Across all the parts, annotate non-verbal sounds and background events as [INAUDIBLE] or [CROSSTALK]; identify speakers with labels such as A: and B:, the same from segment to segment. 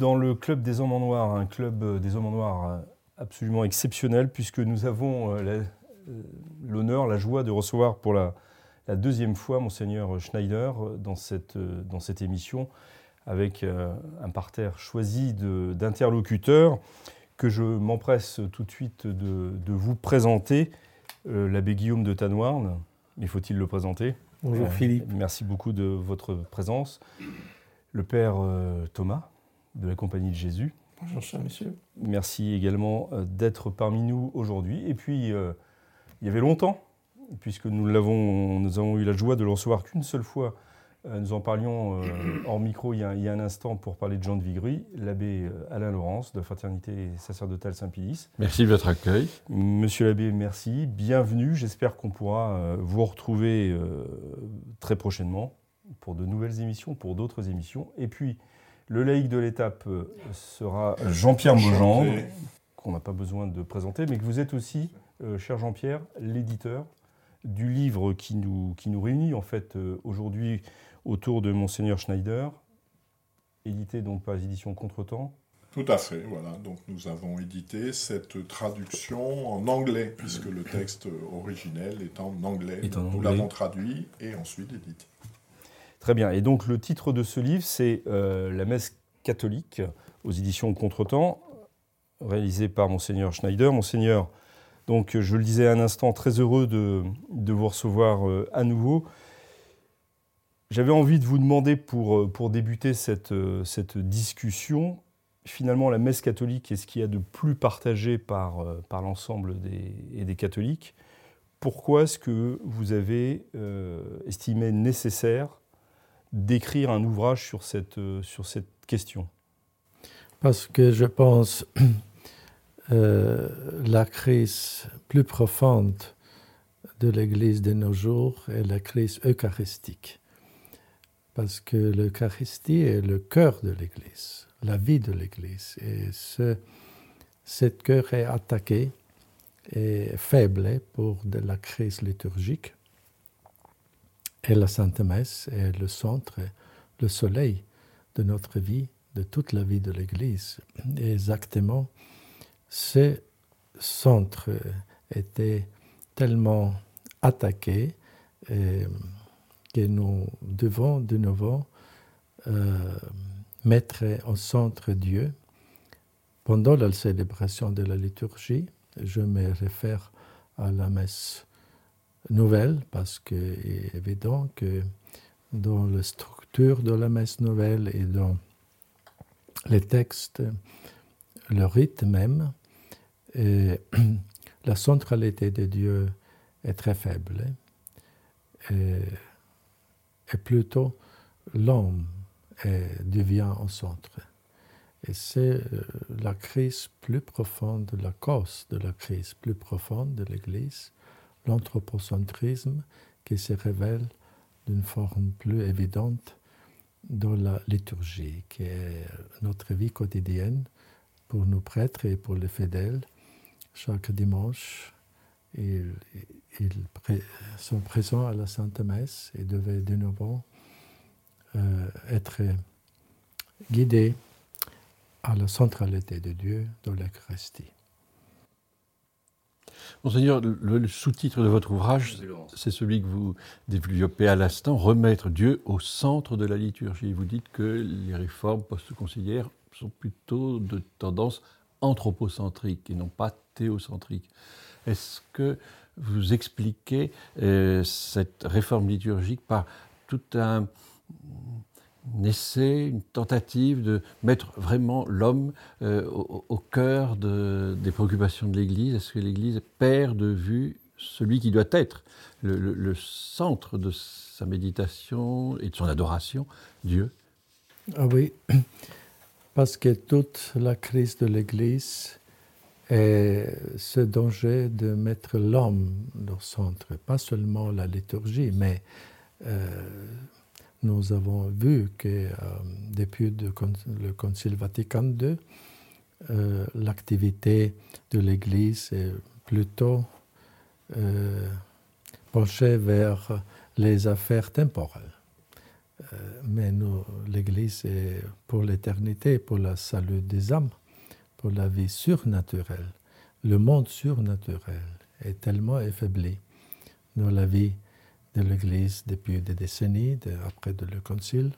A: dans le Club des Hommes en Noir, un club euh, des Hommes en Noir euh, absolument exceptionnel puisque nous avons euh, l'honneur, la joie de recevoir pour la, la deuxième fois Monseigneur Schneider dans cette, dans cette émission avec un parterre choisi d'interlocuteurs que je m'empresse tout de suite de, de vous présenter. L'abbé Guillaume de Tanoirne, mais faut-il le présenter?
B: Bonjour Philippe.
A: Merci beaucoup de votre présence. Le Père euh, Thomas de la Compagnie de Jésus.
B: Bonjour cher monsieur.
A: Merci également euh, d'être parmi nous aujourd'hui. Et puis, euh, il y avait longtemps, puisque nous, l'avons, nous avons eu la joie de le recevoir qu'une seule fois. Euh, nous en parlions euh, hors micro il y, a, il y a un instant pour parler de Jean de Vigry, l'abbé Alain Laurence de la Fraternité sacerdotale Saint-Pilice.
C: Merci de votre accueil.
A: Monsieur l'abbé, merci. Bienvenue. J'espère qu'on pourra euh, vous retrouver euh, très prochainement pour de nouvelles émissions, pour d'autres émissions. Et puis, le laïc de l'étape euh, sera Jean-Pierre Mogendre, qu'on n'a pas besoin de présenter, mais que vous êtes aussi, euh, cher Jean-Pierre, l'éditeur du livre qui nous, qui nous réunit en fait euh, aujourd'hui autour de Monseigneur Schneider, édité donc par les éditions Contretemps.
D: Tout à fait, voilà. Donc nous avons édité cette traduction en anglais, puisque le texte originel est en anglais.
A: Est en
D: nous
A: anglais.
D: l'avons traduit et ensuite édité.
A: Très bien. Et donc le titre de ce livre, c'est euh, La messe catholique aux éditions Contretemps, réalisé par Monseigneur Schneider. Monseigneur, donc je le disais un instant, très heureux de, vous recevoir euh, à nouveau. J'avais envie de vous demander pour, euh, débuter cette, discussion, finalement la messe catholique est ce qu'il y a de plus partagé par, l'ensemble des, et des catholiques. Pourquoi est-ce que vous avez estimé nécessaire d'écrire un ouvrage sur cette, euh, sur cette question
B: Parce que je pense [CLEARS THROAT] euh, la crise plus profonde de l'Église de nos jours est la crise eucharistique. Parce que l'Eucharistie est le cœur de l'Église, la vie de l'Église. Et ce, cette cœur est attaqué et faible pour de la crise liturgique. Et la Sainte Messe est le centre, le soleil de notre vie, de toute la vie de l'Église. Exactement, ce centre était tellement attaqué euh, que nous devons de nouveau euh, mettre au centre Dieu. Pendant la célébration de la liturgie, je me réfère à la messe nouvelle parce qu'il est évident que dans la structure de la messe nouvelle et dans les textes, le rite même, et [CLEARS THROAT] la centralité de Dieu est très faible. Et, et plutôt l'homme devient au centre. Et c'est euh, la crise plus profonde, la cause de la crise plus profonde de l'Église, l'anthropocentrisme qui se révèle d'une forme plus évidente dans la liturgie, qui est notre vie quotidienne pour nous prêtres et pour les fidèles. Chaque dimanche, ils, sont présents à la Sainte Messe et devaient de nouveau euh, être guidés à la centralité de Dieu dans l'Eucharistie.
C: Monseigneur, le, le sous-titre de votre ouvrage, c'est celui que vous développez à l'instant, Remettre Dieu au centre de la liturgie. Vous dites que les réformes post-conciliaires sont plutôt de tendance anthropocentrique et non pas théocentrique. Est-ce que vous expliquez euh, cette réforme liturgique par tout un, un une tentative de mettre vraiment l'homme euh, au, cœur de- des préoccupations de l'Église. Est-ce que l'Église perd de vue celui qui doit être le, centre de sa méditation et de son adoration, Dieu?
B: Ah oui, [CLEARS THROAT] parce que toute la crise de l'Église Et ce danger de mettre l'homme au centre, pas seulement la liturgie, mais euh, nous avons vu que euh, depuis le Concile Vatican II, euh, l'activité de l'Église est plutôt penchée vers les affaires temporelles. mais l'Église est pour l'éternité, pour le salut des âmes pour la vie surnaturelle. Le monde surnaturel est tellement affaibli dans la vie de l'Église depuis des décennies, après le Concile.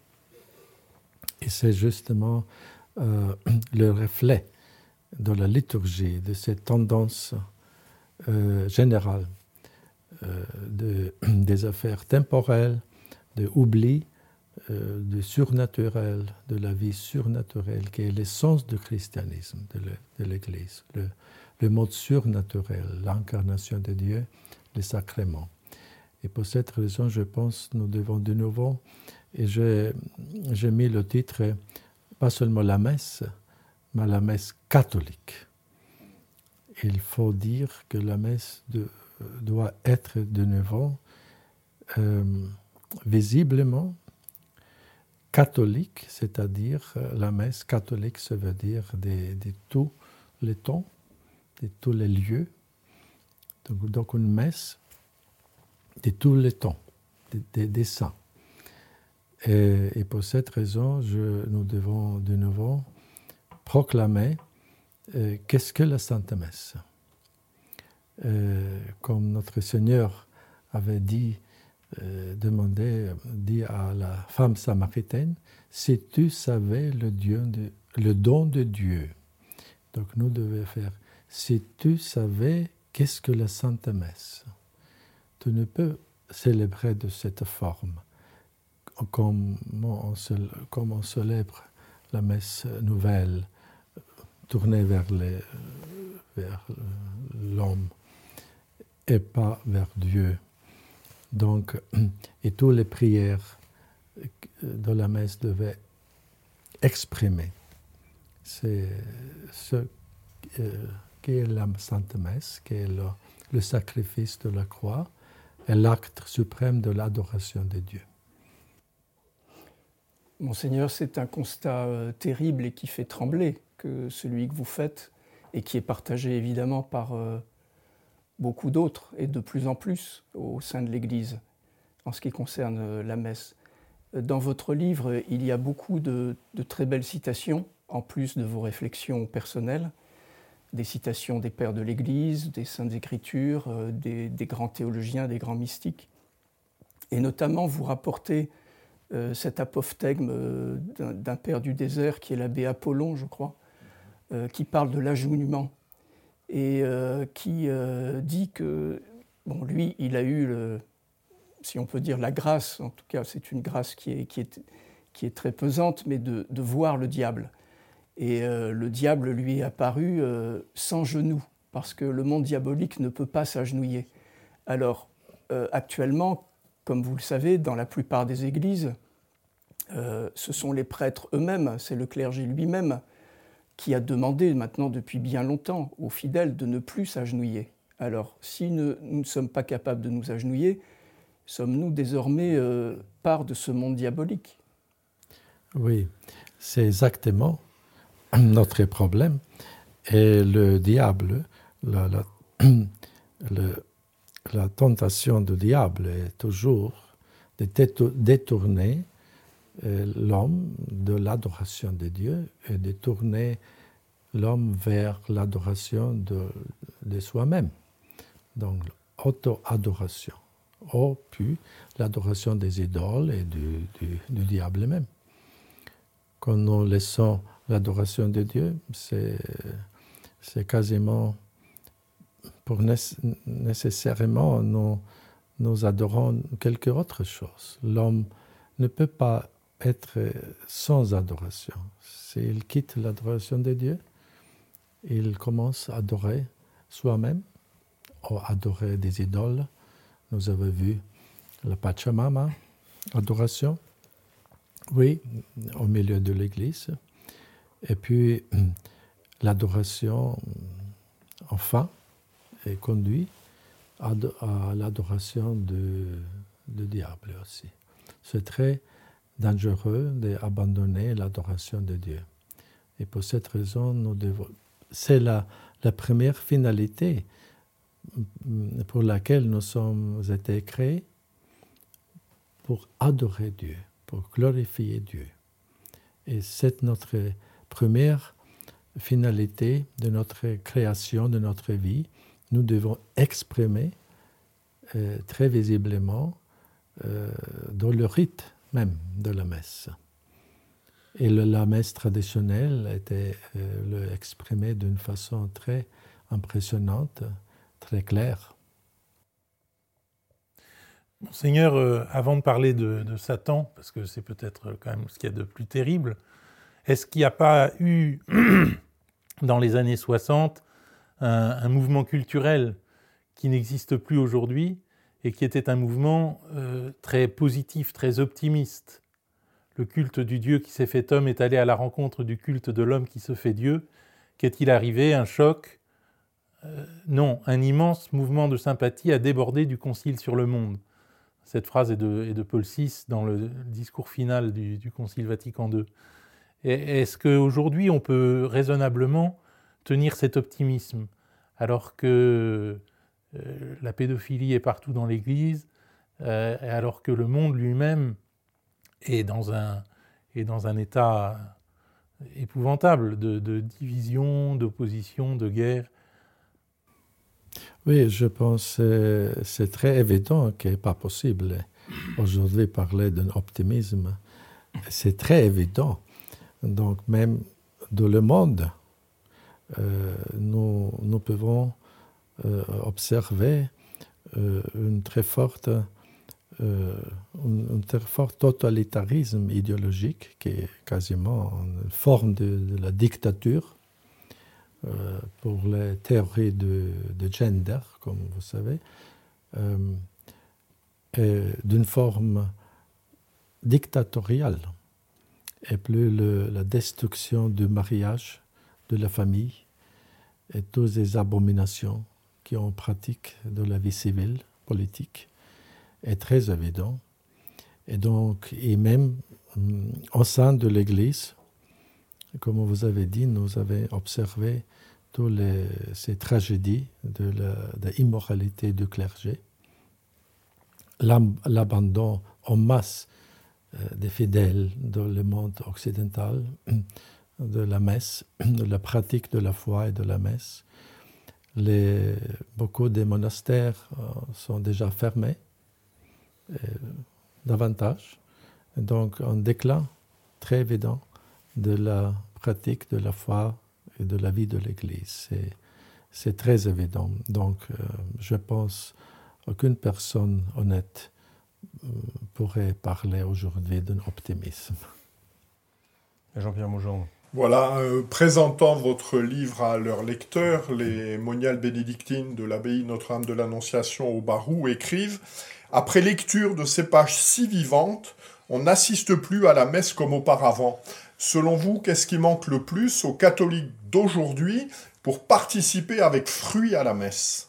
B: Et c'est justement euh, [CLEARS THROAT] le reflet dans la liturgie de cette tendance euh, générale euh, de, [CLEARS THROAT] des affaires temporelles, de oubli, du surnaturel, de la vie surnaturelle, qui est l'essence du christianisme, de l'Église, le, le, mode surnaturel, l'incarnation de Dieu, les sacrements. Et pour cette raison, je pense nous devons de nouveau, et j'ai mis le titre, pas seulement la messe, mais la messe catholique. Il faut dire que la messe doit être de nouveau euh, visiblement catholique, c'est-à-dire euh, la messe catholique, ça veut dire de, tous les temps, de tous les lieux. Donc, une messe de tous les temps, des saints. Et, pour cette raison, je, nous devons de nouveau proclamer euh, qu'est-ce que la Sainte Messe? Euh, comme notre Seigneur avait dit euh, demandé, dit à la femme samaritaine, si tu savais le, don de Dieu. Donc nous devons faire, si tu savais qu'est-ce que la Sainte Messe, tu ne peux célébrer de cette forme. Comme on, comme on célèbre la messe nouvelle tournée vers l'homme et pas vers Dieu. Donc, et toutes les prières de la messe devaient exprimer. Ce euh, qu'est la Sainte Messe, qui est le, sacrifice de la croix, et l'acte suprême de l'adoration de Dieu.
E: Monseigneur, c'est un constat euh, terrible et qui fait trembler que celui que vous faites et qui est partagé évidemment par euh, beaucoup d'autres et de plus en plus au sein de l'Église en ce qui concerne euh, la messe. Dans votre livre, il y a beaucoup de, très belles citations, en plus de vos réflexions personnelles, des citations des pères de l'Église, des saintes écritures, euh, des, grands théologiens, des grands mystiques. Et notamment, vous rapportez euh, cet apophthegme d'un père du désert qui est l'abbé Apollon, je crois, qui parle de l'agenouillement et euh, qui euh, dit que, bon, lui, il a eu, si on peut dire, la grâce, en tout cas, c'est une grâce qui est très pesante, mais de, de voir le diable. Et euh, le diable lui est apparu sans genoux, parce que le monde diabolique ne peut pas s'agenouiller. Alors, actuellement, comme vous le savez, dans la plupart des églises, ce sont les prêtres eux-mêmes, c'est le clergé lui-même qui a demandé maintenant depuis bien longtemps aux fidèles de ne plus s'agenouiller. Alors, si nous, ne sommes pas capables de nous agenouiller, sommes-nous désormais euh, part de ce monde diabolique?
B: Oui, c'est exactement [CLEARS THROAT] notre problème. Et le diable, [CLEARS THROAT] la, tentation du diable est toujours de détourner euh, l'homme de l'adoration de Dieu et de tourner l'homme vers l'adoration de, soi-même. Donc, auto-adoration. Ou puis l'adoration des idoles et du, du, diable même. Quand nous laissons l'adoration de Dieu, c'est, quasiment pour nécessairement nous, nous adorons quelque autre chose. L'homme ne peut pas être sans adoration. S'il quitte l'adoration de Dieu, il commence à adorer soi-même, ou adorer des idoles. Nous avons vu la Pachamama, adoration, oui, au milieu de l'église. Et puis [CLEARS THROAT] l'adoration enfin et conduit à, l'adoration du, diable aussi. C'est très dangereux d'abandonner l'adoration de Dieu. Et pour cette raison, nous devons. C'est la, la première finalité pour laquelle nous sommes été créés pour adorer Dieu, pour glorifier Dieu. Et c'est notre première finalité de notre création, de notre vie. Nous devons exprimer euh, très visiblement euh, dans le rite même de la messe. Et la messe traditionnelle était euh, exprimée d'une façon très impressionnante, très claire.
F: Monseigneur, avant de parler de, Satan, parce que c'est peut-être quand même ce qu'il y a de plus terrible, est-ce qu'il n'y a pas eu, [CLEARS THROAT] dans les années 60, un, mouvement culturel qui n'existe plus aujourd'hui et qui était un mouvement euh, très positif, très optimiste? Le culte du Dieu qui s'est fait homme est allé à la rencontre du culte de l'homme qui se fait Dieu. Qu'est-il arrivé? Un choc? Euh, Non, un immense mouvement de sympathie a débordé du Concile sur le monde. Cette phrase est de, Paul VI dans le discours final du, Concile Vatican II. Est-ce qu'aujourd'hui on peut raisonnablement tenir cet optimisme alors que euh, la pédophilie est partout dans l'Église, euh, alors que le monde lui-même est dans un, est dans un état épouvantable de, de division, d'opposition, de guerre?
B: Oui, je pense que c'est très évident qu'il n'est pas possible aujourd'hui parler d'un optimisme. C'est très évident. Donc même dans le monde, euh, nous, nous, pouvons euh, observer euh, une très forte un, très fort totalitarisme idéologique qui est quasiment une forme de la dictature pour les théories de, gender, comme vous savez, d'une forme dictatoriale, et plus la destruction du mariage, de la famille, et toutes les abominations qui ont pratique de la vie civile, politique, est très évident. Et donc, et même hum, au sein de l'Église, comme vous avez dit, nous avons observé toutes ces tragédies de l'immoralité du clergé, l'abandon en masse des fidèles dans le monde occidental, de la messe, de la pratique de la foi et de la messe. Les, beaucoup des monastères euh, sont déjà fermés, euh, davantage. Donc un déclin très évident de la pratique de la foi et de la vie de l'Église. C'est très évident. Donc, euh, je pense qu'aucune personne honnête euh, pourrait parler aujourd'hui d'un optimisme.
A: Jean-Pierre Maujean.
D: Voilà, euh, présentant votre livre à leurs lecteurs, les moniales bénédictines de l'abbaye Notre-Dame de l'Annonciation au Barou écrivent Après lecture de ces pages si vivantes, on n'assiste plus à la messe comme auparavant. Selon vous, qu'est-ce qui manque le plus aux catholiques d'aujourd'hui pour participer avec fruit à la messe?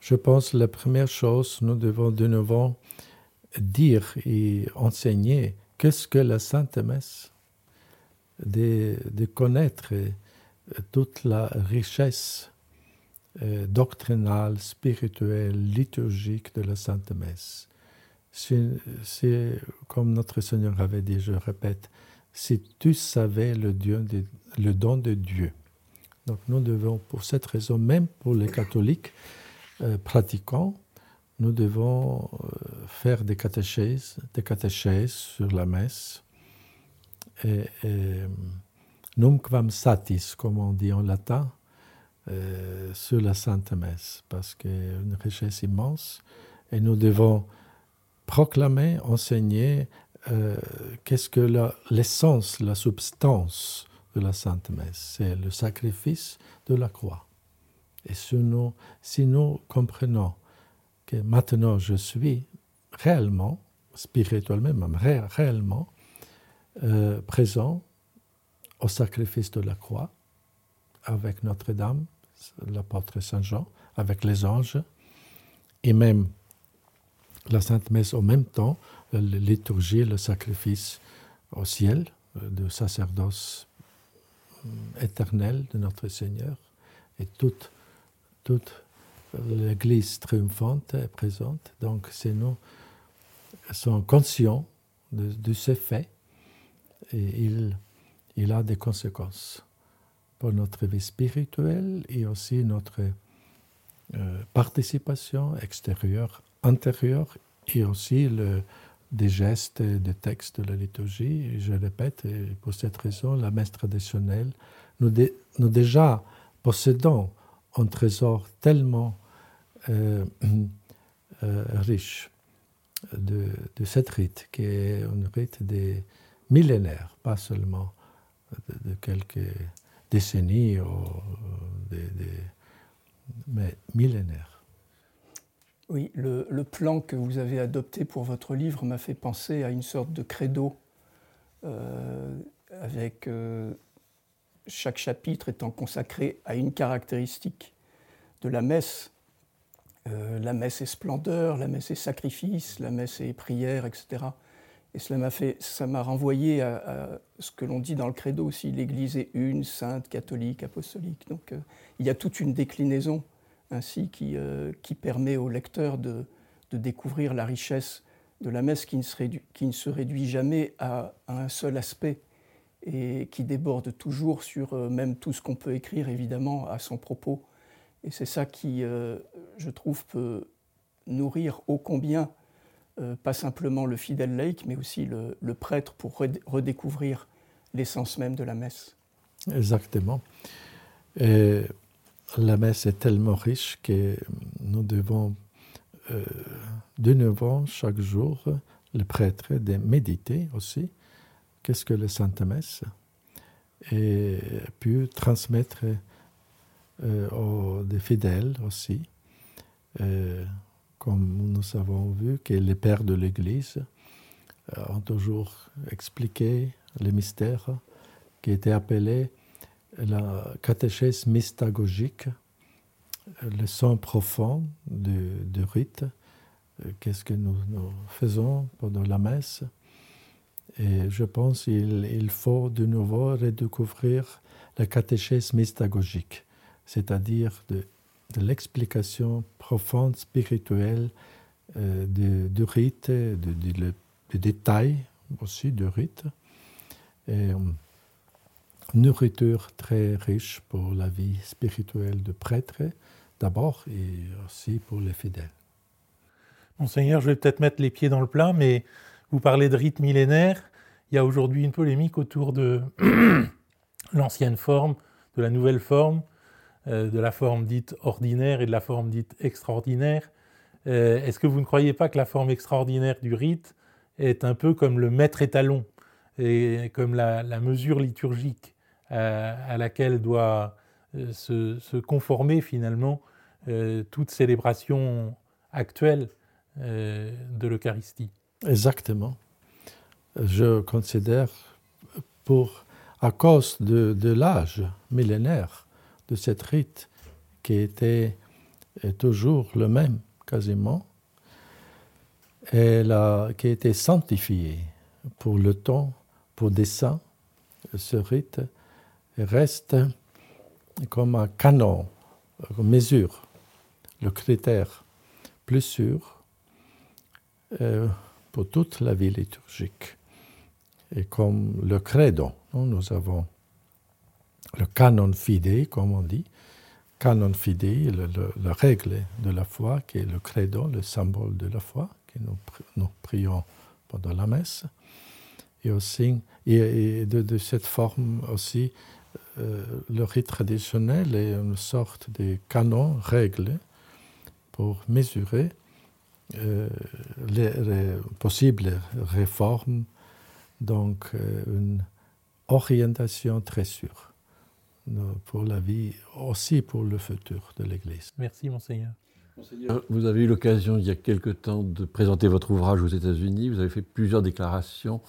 B: Je pense que la première chose, nous devons de nouveau dire et enseigner qu'est-ce que la Sainte Messe, de, connaître toute la richesse euh, doctrinale, spirituelle, liturgique de la Sainte Messe. C'est comme notre Seigneur avait dit, je répète, si tu savais le, Dieu le don de Dieu. Donc nous devons, pour cette raison, même pour les catholiques euh, pratiquants, nous devons euh, faire des catéchèses, des catéchèses sur la messe. Et, numquam satis, comme on dit en latin, euh, sur la Sainte Messe, parce qu'il y a une richesse immense. Et nous devons proclamer, enseigner euh, qu'est-ce que l'essence, la, substance de la Sainte Messe C'est le sacrifice de la croix. Et si nous comprenons que maintenant je suis réellement, spirituellement, même réellement, euh, présent au sacrifice de la croix avec Notre-Dame, l'apôtre Saint Jean, avec les anges, et même la Sainte Messe en même temps, la liturgie, le sacrifice au ciel, de sacerdoce éternel de notre Seigneur, et toute, toute l'Église triomphante est présente. Donc, ces nous sont conscients de, ces faits et il, il a des conséquences pour notre vie spirituelle et aussi notre euh, participation extérieure, intérieure et aussi le, des gestes des textes de la liturgie. Je répète, pour cette raison, la messe traditionnelle, nous, nous déjà possédons un trésor tellement euh, [CLEARS THROAT] euh, riche de, de, cette rite, qui est une rite des millénaires, pas seulement de, quelques décennies, ou mais millénaires.
E: Oui, le, le, plan que vous avez adopté pour votre livre m'a fait penser à une sorte de credo euh, avec chaque chapitre étant consacré à une caractéristique de la messe. Euh, la messe est splendeur, la messe est sacrifice, la messe est prière, etc. Et cela m'a fait, ça m'a renvoyé à, ce que l'on dit dans le credo aussi, l'Église est une, sainte, catholique, apostolique. Donc euh, il y a toute une déclinaison ainsi qui, euh, permet au lecteur de, découvrir la richesse de la messe qui ne se réduit, qui ne se réduit jamais à, à un seul aspect et qui déborde toujours sur même tout ce qu'on peut écrire évidemment à son propos et c'est ça qui, euh, je trouve, peut nourrir ô combien, euh, pas simplement le fidèle laïc, mais aussi le, prêtre pour redécouvrir l'essence même de la messe.
B: Exactement. Et la messe est tellement riche que nous devons euh, de nouveau chaque jour, le prêtre, de méditer aussi qu'est-ce que la Sainte Messe et puis transmettre euh, aux, des fidèles aussi, euh, comme nous avons vu que les pères de l'Église euh, ont toujours expliqué les mystères qui étaient appelés la catéchèse mystagogique, le son profond du, rite, qu'est-ce que nous, faisons pendant la messe? Et je pense qu'il il faut de nouveau redécouvrir la catéchèse mystagogique c'est-à-dire de, l'explication profonde, spirituelle euh, du rite, des détails aussi du rite. Une nourriture très riche pour la vie spirituelle de prêtre, d'abord, et aussi pour les fidèles.
F: Monseigneur, je vais peut-être mettre les pieds dans le plat, mais vous parlez de rite millénaire. Il y a aujourd'hui une polémique autour de [CLEARS THROAT] l'ancienne forme, de la nouvelle forme. Euh, de la forme dite ordinaire et de la forme dite extraordinaire. Euh, est-ce que vous ne croyez pas que la forme extraordinaire du rite est un peu comme le maître étalon et comme la, mesure liturgique à, laquelle doit euh, se, conformer finalement toute célébration actuelle de l'Eucharistie?
B: Exactement. Je considère, pour, à cause de l'âge millénaire, de cette rite qui était toujours le même quasiment, elle a, qui a été sanctifiée pour le temps, pour des saints. Ce rite reste comme un canon, une mesure, le critère plus sûr euh, pour toute la vie liturgique. Et comme le credo, nous avons le canon fide, comme on dit. Canon fide, la règle de la foi, qui est le credo, le symbole de la foi, que nous, prions pendant la messe. Et aussi, et, de, cette forme aussi, euh, le rite traditionnel est une sorte de canon, règle, pour mesurer euh, les, possibles réformes, donc euh, une orientation très sûre pour la vie, aussi pour le futur de l'Église.
F: Merci, Monseigneur.
C: Vous avez eu l'occasion il y a quelque temps de présenter votre ouvrage aux États-Unis. Vous avez fait plusieurs déclarations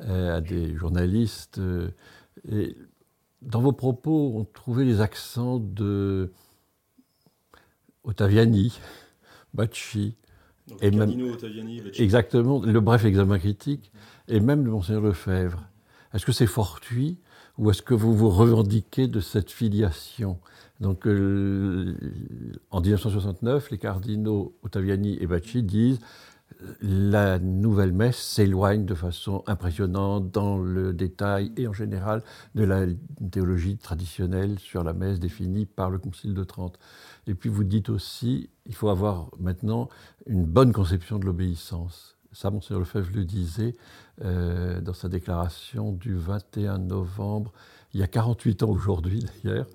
C: euh, à des journalistes. Euh, et dans vos propos, on trouvait les accents de Ottaviani, Bacci,
A: et même, Ottaviani,
C: exactement, le bref examen critique, et même le Monseigneur Lefebvre. Est-ce que c'est fortuit ou est-ce que vous vous revendiquez de cette filiation? Donc, euh, en 1969, les cardinaux Ottaviani et Bacci disent la nouvelle messe s'éloigne de façon impressionnante dans le détail et en général de la théologie traditionnelle sur la messe définie par le Concile de Trente. Et puis vous dites aussi, il faut avoir maintenant une bonne conception de l'obéissance. Ça, Monseigneur Lefebvre le disait euh, dans sa déclaration du 21 novembre, il y a 48 ans aujourd'hui [LAUGHS] d'ailleurs,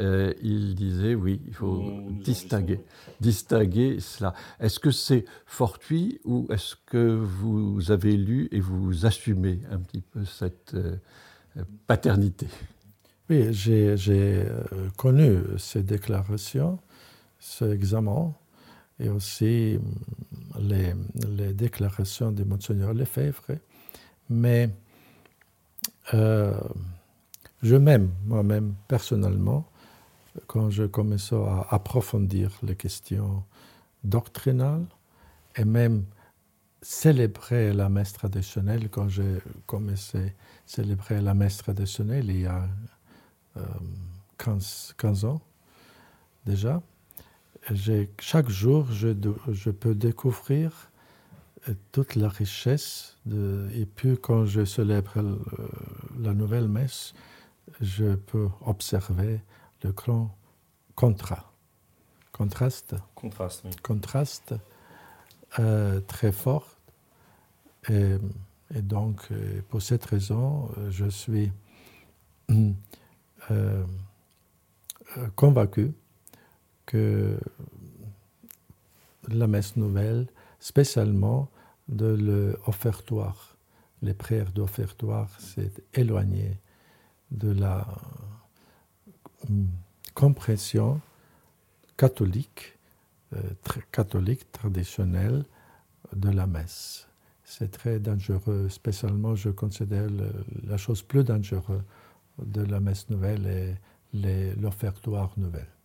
C: euh, il disait oui, il faut distinguer, distinguer cela. Est-ce que c'est fortuit ou est-ce que vous avez lu et vous assumez un petit peu cette euh, paternité?
B: Oui, j'ai connu ces déclarations, ce examen, et aussi hum, les, déclarations de Monseigneur Lefebvre, mais je m'aime moi-même personnellement quand je commençais à approfondir les questions doctrinales et même célébrer la messe traditionnelle, quand j'ai commencé à célébrer la messe traditionnelle il y a 15, 15 ans déjà, chaque jour, je, je, peux découvrir euh, toute la richesse. De, et puis, quand je célèbre la nouvelle messe, je peux observer le grand contraste. Contraste.
A: Contraste, oui.
B: Contraste euh, très fort. Et, donc, euh, pour cette raison, euh, je suis convaincu que la messe nouvelle, spécialement de l'offertoire, les prières d'offertoire, s'est éloigné de la compréhension catholique, euh, catholique traditionnelle de la messe. C'est très dangereux, spécialement je considère la chose plus dangereuse de la messe nouvelle et l'offertoire nouvelle.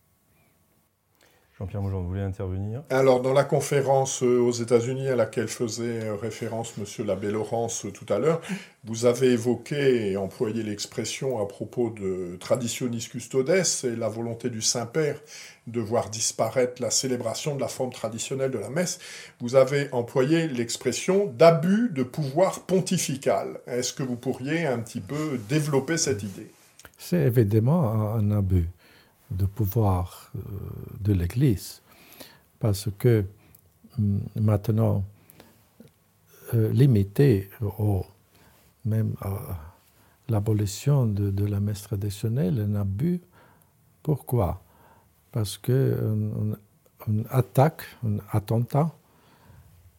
A: Jean-Pierre Maujean, vous voulez intervenir
D: Alors, dans la conférence euh, aux États-Unis à laquelle faisait euh, référence M. Labbé-Laurence euh, tout à l'heure, [LAUGHS] vous avez évoqué et employé l'expression à propos de Traditionis Custodes et la volonté du Saint-Père de voir disparaître la célébration de la forme traditionnelle de la messe. Vous avez employé l'expression d'abus de pouvoir pontifical. Est-ce que vous pourriez un petit peu développer cette idée?
B: C'est évidemment un abus de pouvoir euh, de l'Église. Parce que mm, maintenant, euh, limité au, même l'abolition de, la messe traditionnelle, un abus. Pourquoi? Parce qu'on on attaque, un attentat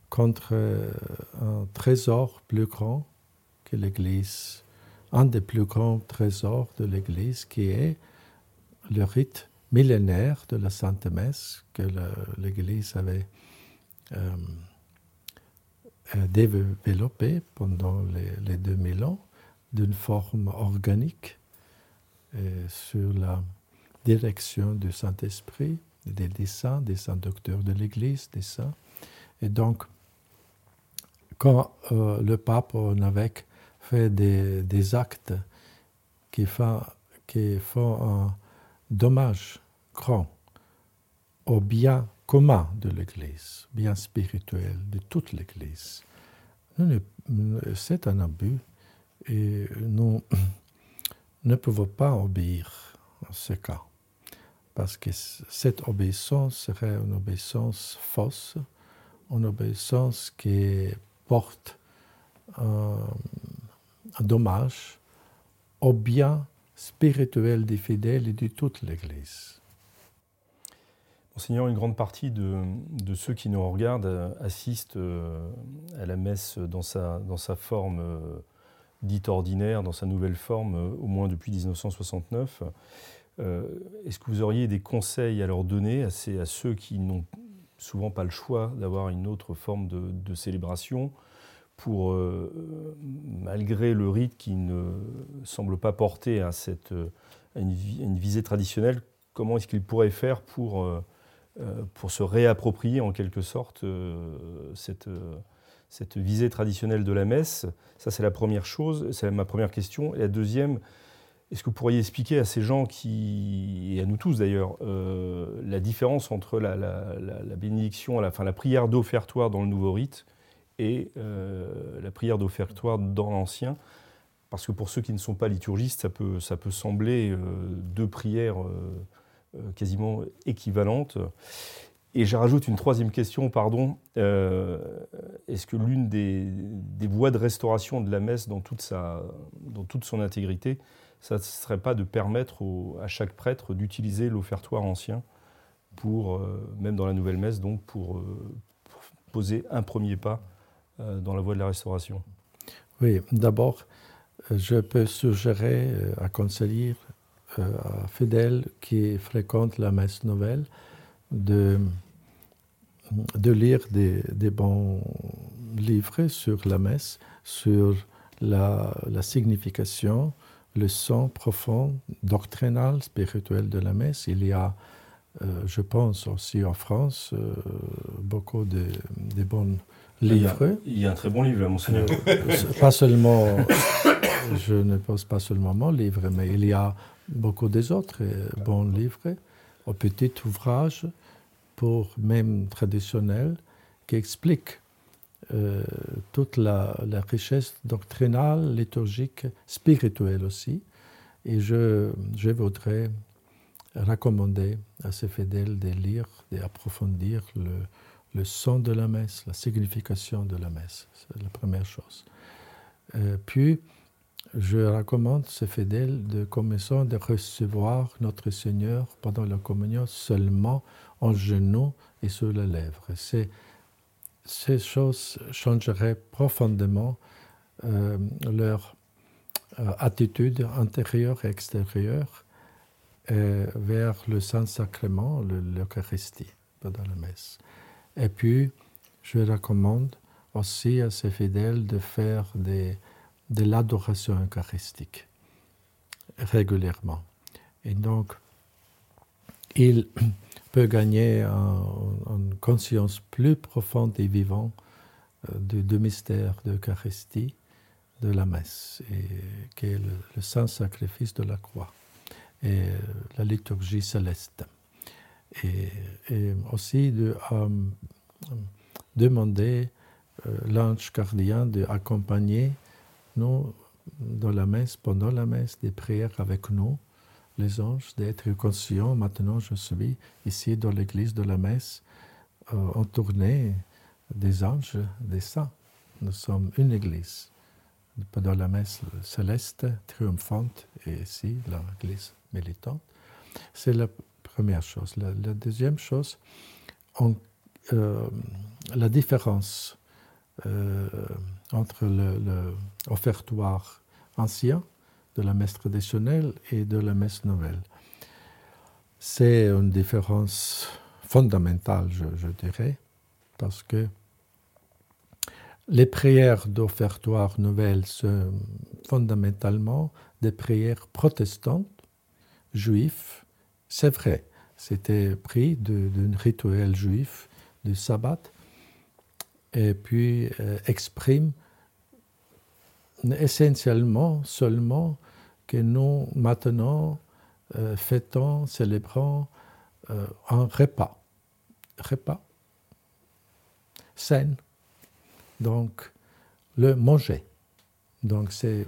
B: contre euh, un trésor plus grand que l'Église, un des plus grands trésors de l'Église qui est le rite millénaire de la Sainte Messe que l'Église avait euh, euh, développé pendant les, 2000 ans d'une forme organique euh, sur la direction du Saint-Esprit, des, saints, des saints docteurs de l'Église, des saints. Et donc, quand le pape évêque fait des, actes qui font, qui font un, dommage grand au bien commun de l'Église, bien spirituel de toute l'Église. C'est un abus et nous [CLEARS THROAT] ne pouvons pas obéir en ce cas, parce que cette obéissance serait une obéissance fausse, une obéissance qui porte un, un dommage au bien spirituel des fidèles et de toute l'Église.
A: Monseigneur, une grande partie de, ceux qui nous regardent euh, assistent euh, à la messe dans sa, dans sa forme euh, dite ordinaire, dans sa nouvelle forme, au moins depuis 1969. Est-ce que vous auriez des conseils à leur donner à, ceux qui n'ont souvent pas le choix d'avoir une autre forme de, célébration pour, malgré le rite qui ne semble pas porter à, cette, une, visée traditionnelle, comment est-ce qu'il pourrait faire pour, pour se réapproprier en quelque sorte cette, cette visée traditionnelle de la messe? Ça, c'est la première chose, c'est ma première question. Et la deuxième, est-ce que vous pourriez expliquer à ces gens qui, et à nous tous d'ailleurs, euh, la différence entre la, bénédiction, la, la prière d'offertoire dans le nouveau rite et euh, la prière d'offertoire dans l'ancien Parce que pour ceux qui ne sont pas liturgistes, ça peut, ça peut sembler euh, deux prières quasiment équivalentes. Et je rajoute une troisième question, pardon. Est-ce que l'une des, voies de restauration de la messe dans toute, sa, dans toute son intégrité, ça ne serait pas de permettre à chaque prêtre d'utiliser l'offertoire ancien pour, euh, même dans la nouvelle messe, donc pour, euh, poser un premier pas euh, dans la voie de la restauration
B: Oui, d'abord, je peux suggérer à conseiller à fidèles qui fréquentent la messe nouvelle de, de lire des, des, bons livres sur la messe, sur la, la signification, le sens profond, doctrinal, spirituel de la messe. Il y a, euh, je pense aussi en France, euh, beaucoup de, bons
A: Il y, a, un très bon livre, monseigneur.
B: Euh, pas seulement, je ne pense pas seulement mon livre, mais il y a beaucoup des autres bons livres, un petit ouvrage pour même traditionnel qui explique euh, toute la, richesse doctrinale, liturgique, spirituelle aussi. Et je, je voudrais recommander à ces fidèles de lire, d'approfondir le, le son de la messe, la signification de la messe. C'est la première chose. Euh, puis, je recommande ces fidèles de commencer de recevoir notre Seigneur pendant la communion seulement en genoux et sur les lèvres. Ces choses changeraient profondément euh, leur euh, attitude intérieure et extérieure vers le Saint-Sacrement, l'Eucharistie, pendant la messe. Et puis, je recommande aussi à ces fidèles de faire de l'adoration eucharistique régulièrement. Et donc, ils [CLEARS THROAT] peut gagner une conscience plus profonde et vivante euh, du, mystère d'Eucharistie, de la messe, et, qui est le, saint sacrifice de la croix, et euh, la liturgie céleste. Et, aussi de euh, demander l'ange gardien d'accompagner nous dans la messe, pendant la messe, des prières avec nous, les anges, d'être conscient. Maintenant, je suis ici dans l'église de la messe, euh, des anges, des saints. Nous sommes une église. Pendant la messe céleste, triomphante, et ici, l'église militante. C'est première chose. La, deuxième chose, euh, la différence euh, entre l'offertoire ancien de la messe traditionnelle et de la messe nouvelle. C'est une différence fondamentale, je, dirais, parce que les prières d'offertoire nouvelle sont fondamentalement des prières protestantes, juives. C'est vrai, c'était pris d'un rituel juif du sabbat et puis euh, exprime essentiellement seulement que nous, maintenant, euh, fêtons, célébrons euh, un repas. Repas. Scène. Donc, le manger. Donc, c'est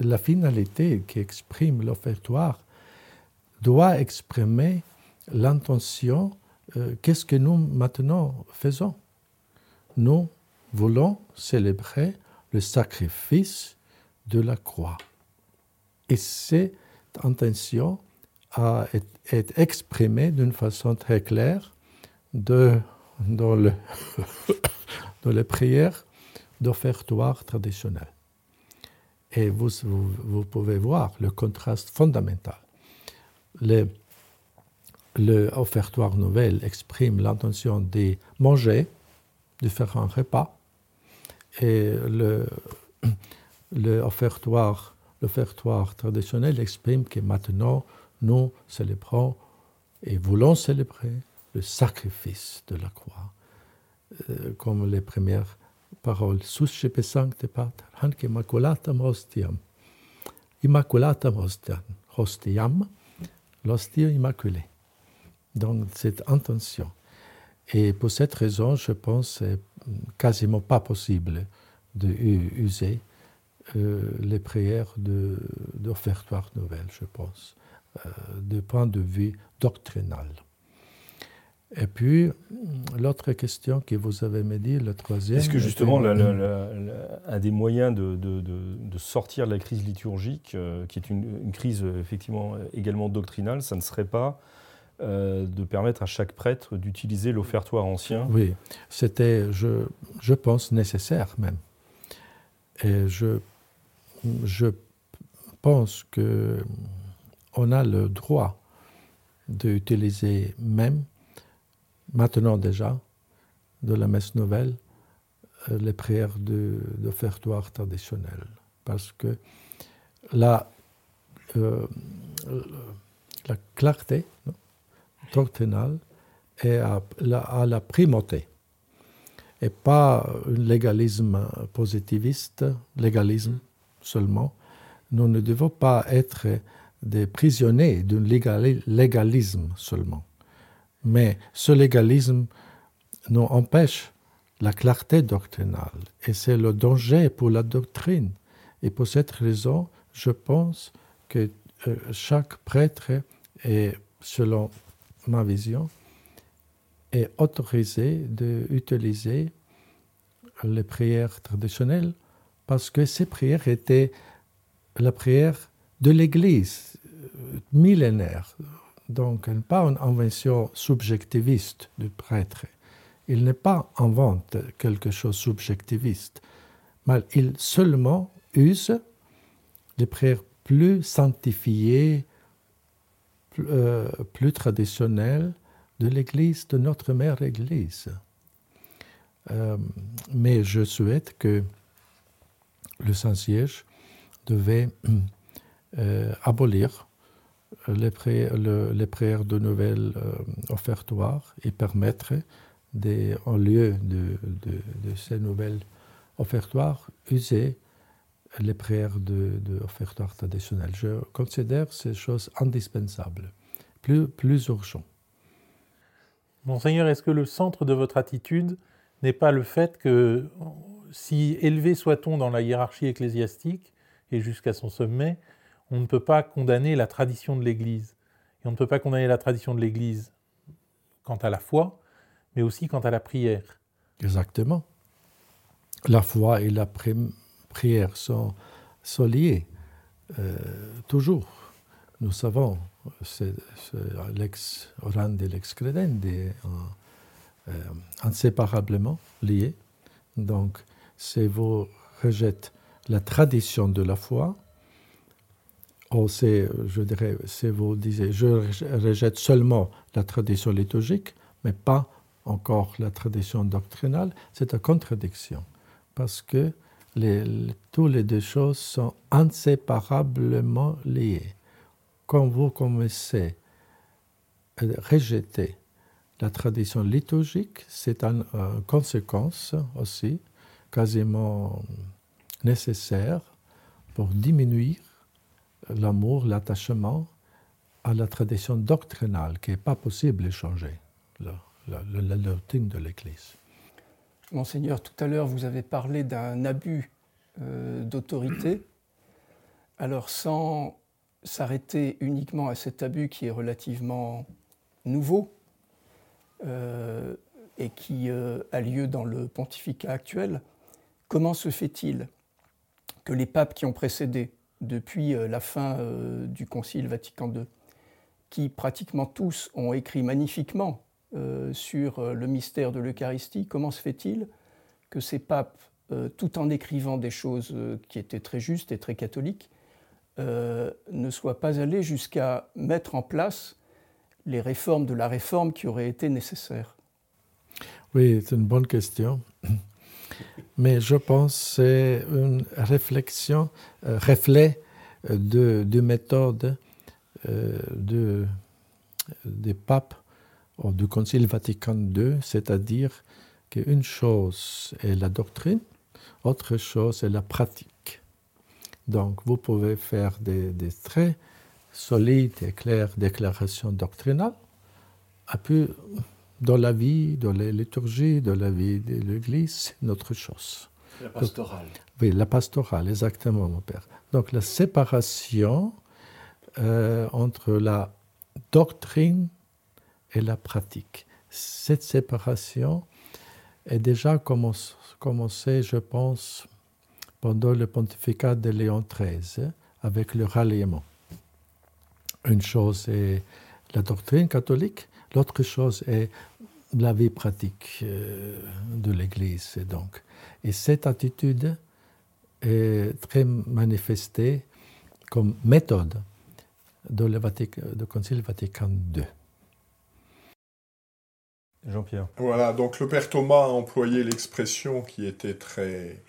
B: la finalité qui exprime l'offertoire doit exprimer l'intention, euh, qu'est-ce que nous maintenant faisons? Nous voulons célébrer le sacrifice de la croix. Et cette intention a été exprimée d'une façon très claire dans, le [LAUGHS] dans les prières d'offertoire traditionnelles. Et vous, vous, pouvez voir le contraste fondamental. Le, le offertoire nouvelle exprime l'intention de manger, de faire un repas, Et le, [CLEARS THROAT] le offertoire, l'offertoire traditionnel exprime que maintenant, nous célébrons et voulons célébrer le sacrifice de la croix, euh, comme les premières paroles. Suscipe sancte pater, hanc immaculatam hostiam. Immaculatam hostiam, hostiam l'hostie immaculée. Donc, cette intention. Et pour cette raison, je pense que quasiment pas possible d'user euh, les prières d'offertoire nouvelle, je pense, euh, du point de vue doctrinal. Et puis, l'autre question que vous avez me dit, le troisième.
A: Est-ce que justement, un des moyens de, sortir de la crise liturgique, euh, qui est une, crise effectivement également doctrinale, ça ne serait pas euh, de permettre à chaque prêtre d'utiliser l'offertoire ancien?
B: Oui, c'était, je, je, pense, nécessaire même. Et je, je pense qu'on a le droit d'utiliser même maintenant déjà, de la messe nouvelle, euh, les prières d'offertoire traditionnel. Parce que la, euh, la clarté doctrinale est à la, la primauté et pas un légalisme positiviste, légalisme seulement. Nous ne devons pas être des prisonniers d'un légalisme seulement. Mais ce légalisme nous empêche la clarté doctrinale et c'est le danger pour la doctrine. Et pour cette raison, je pense que euh, chaque prêtre est, selon ma vision, est autorisé d'utiliser les prières traditionnelles parce que ces prières étaient la prière de l'Église euh, millénaire, donc pas une invention subjectiviste du prêtre. Il n'est pas invente quelque chose subjectiviste, mais il seulement use des prières plus sanctifiées, plus, euh, traditionnelles de l'Église, de notre mère Église. Euh, mais je souhaite que le Saint-Siège devait euh, abolir les, prières de nouvelles euh, offertoires et permettre, en lieu de, ces nouvelles offertoires, user les prières de, de offertoires traditionnels. Je considère ces choses indispensables, plus, plus urgentes.
F: Monseigneur, est-ce que le centre de votre attitude n'est pas le fait que, si élevé soit-on dans la hiérarchie ecclésiastique et jusqu'à son sommet, on ne peut pas condamner la tradition de l'Église. Et on ne peut pas condamner la tradition de l'Église quant à la foi, mais aussi quant à la prière.
B: Exactement. La foi et la prière sont, liées, euh, toujours. Nous savons, c'est l'ex orande et l'ex credende, euh, inséparablement liés. Donc, si vous rejetez la tradition de la foi, Oh, je dirais, c'est vous disiez, je rejette seulement la tradition liturgique, mais pas encore la tradition doctrinale, c'est une contradiction, parce que les, toutes les deux choses sont inséparablement liées. Quand vous commencez à rejeter la tradition liturgique, c'est une conséquence aussi quasiment nécessaire pour diminuer l'amour, l'attachement à la tradition doctrinale qui n'est pas possible de changer, la, la, doctrine de l'Église.
E: Monseigneur, tout à l'heure, vous avez parlé d'un abus euh, d'autorité. Alors, sans s'arrêter uniquement à cet abus qui est relativement nouveau euh, et qui euh, a lieu dans le pontificat actuel, comment se fait-il que les papes qui ont précédé depuis euh, la fin euh, du Concile Vatican II, qui pratiquement tous ont écrit magnifiquement euh, sur le mystère de l'Eucharistie, comment se fait-il que ces papes, tout en écrivant des choses qui étaient très justes et très catholiques, ne soient pas allés jusqu'à mettre en place les réformes de la réforme qui auraient été nécessaires?
B: Oui, c'est une bonne question. Mais je pense que c'est une réflexion, euh, reflet de, de méthode euh, de, des papes du Concile Vatican II, c'est-à-dire qu'une chose est la doctrine, autre chose est la pratique. Donc vous pouvez faire des, des très solides et claires déclarations doctrinales, et puis dans la vie, dans les liturgies, dans la vie de l'Église, c'est une autre chose.
C: La pastorale.
B: Donc, oui, la pastorale, exactement, mon père. Donc la séparation euh, entre la doctrine et la pratique. Cette séparation est déjà commencée, commencé, je pense, pendant le pontificat de Léon XIII, avec le ralliement. Une chose est la doctrine catholique, l'autre chose est la vie pratique euh, de l'Église. Donc. Et cette attitude est très manifestée comme méthode dans le, Vatican, le Concile Vatican II.
A: Jean-Pierre.
D: Voilà, donc le père Thomas a employé l'expression qui était très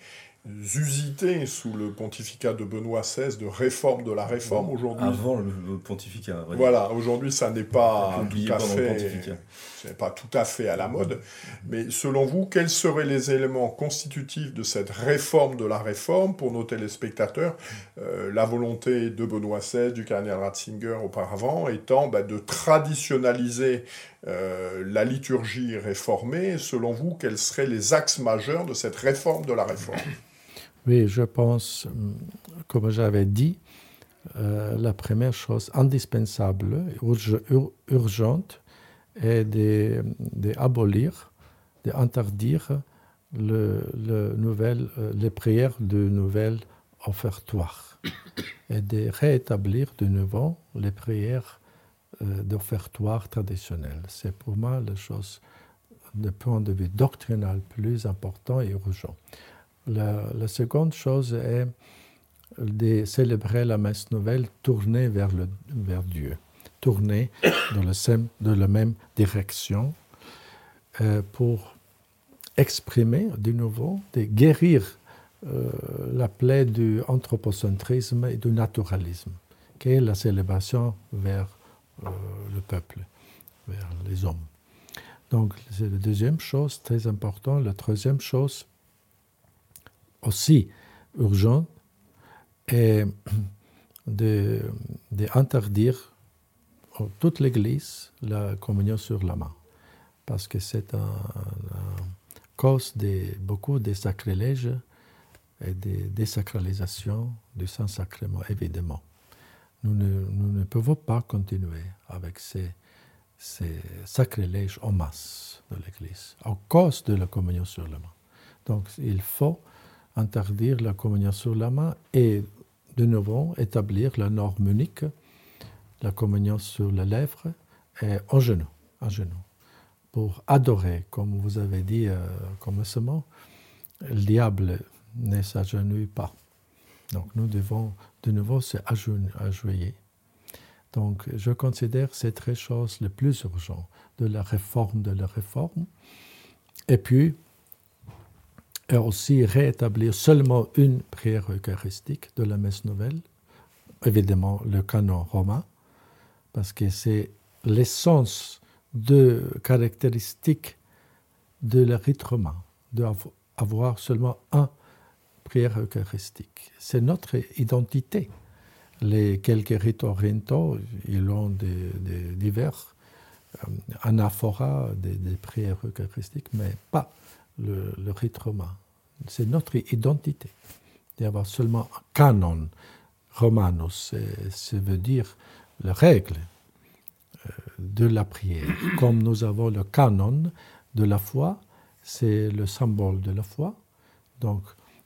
D: usité sous le pontificat de Benoît XVI de réforme de la réforme aujourd'hui.
A: Avant le pontificat.
D: Voilà, aujourd'hui ça n'est pas tout à fait, pas tout à fait à la mode. Mais selon vous, quels seraient les éléments constitutifs de cette réforme de la réforme pour nos téléspectateurs euh, La volonté de Benoît XVI, du cardinal Ratzinger auparavant, étant bah, de traditionnaliser euh, la liturgie réformée. Selon vous, quels seraient les axes majeurs de cette réforme de la réforme?
B: Oui, je pense, comme j'avais dit, euh, la première chose indispensable, urge, ur, urgente, est d'abolir, d'interdire le, le nouvelle, euh, les prières de nouvelles offertoires et de rétablir de nouveau les prières euh, d'offertoires traditionnelles. C'est pour moi la chose, de point de vue doctrinal, plus important et urgent. La, seconde chose est de célébrer la messe nouvelle tournée vers, le, vers Dieu, tournée dans, le, dans la même direction euh, pour exprimer de nouveau, de guérir euh, la plaie du anthropocentrisme et du naturalisme, qui est la célébration vers euh, le peuple, vers les hommes. Donc, c'est la deuxième chose très importante. La troisième chose, aussi urgent est d'interdire de, toute l'Église la communion sur la main, parce que c'est un, cause de beaucoup de sacrilèges et de désacralisation du Saint-Sacrement, évidemment. Nous ne, pouvons pas continuer avec ces, ces sacrilèges en masse de l'Église, à cause de la communion sur la main. Donc il faut interdire la communion sur la main et de nouveau établir la norme unique, la communion sur les lèvres et en genoux, en genoux, pour adorer, comme vous avez dit euh, commencement, le diable ne s'agenouille pas. Donc nous devons de nouveau s'agenouiller. Donc je considère ces trois choses les plus urgentes de la réforme de la réforme. Et puis, et aussi rétablir seulement une prière eucharistique de la messe nouvelle, évidemment le canon romain, parce que c'est l'essence de caractéristique de la rite romain, d'avoir seulement un prière eucharistique. C'est notre identité. Les quelques rites orientaux, ils ont des, divers euh, anaphoras, des prières eucharistiques, mais pas le, le rite romain. C'est notre identité d'avoir seulement un canon romanos, ça veut dire la règle euh, de la prière. [CLEARS THROAT] Comme nous avons le canon de la foi, c'est le symbole de la foi. Donc,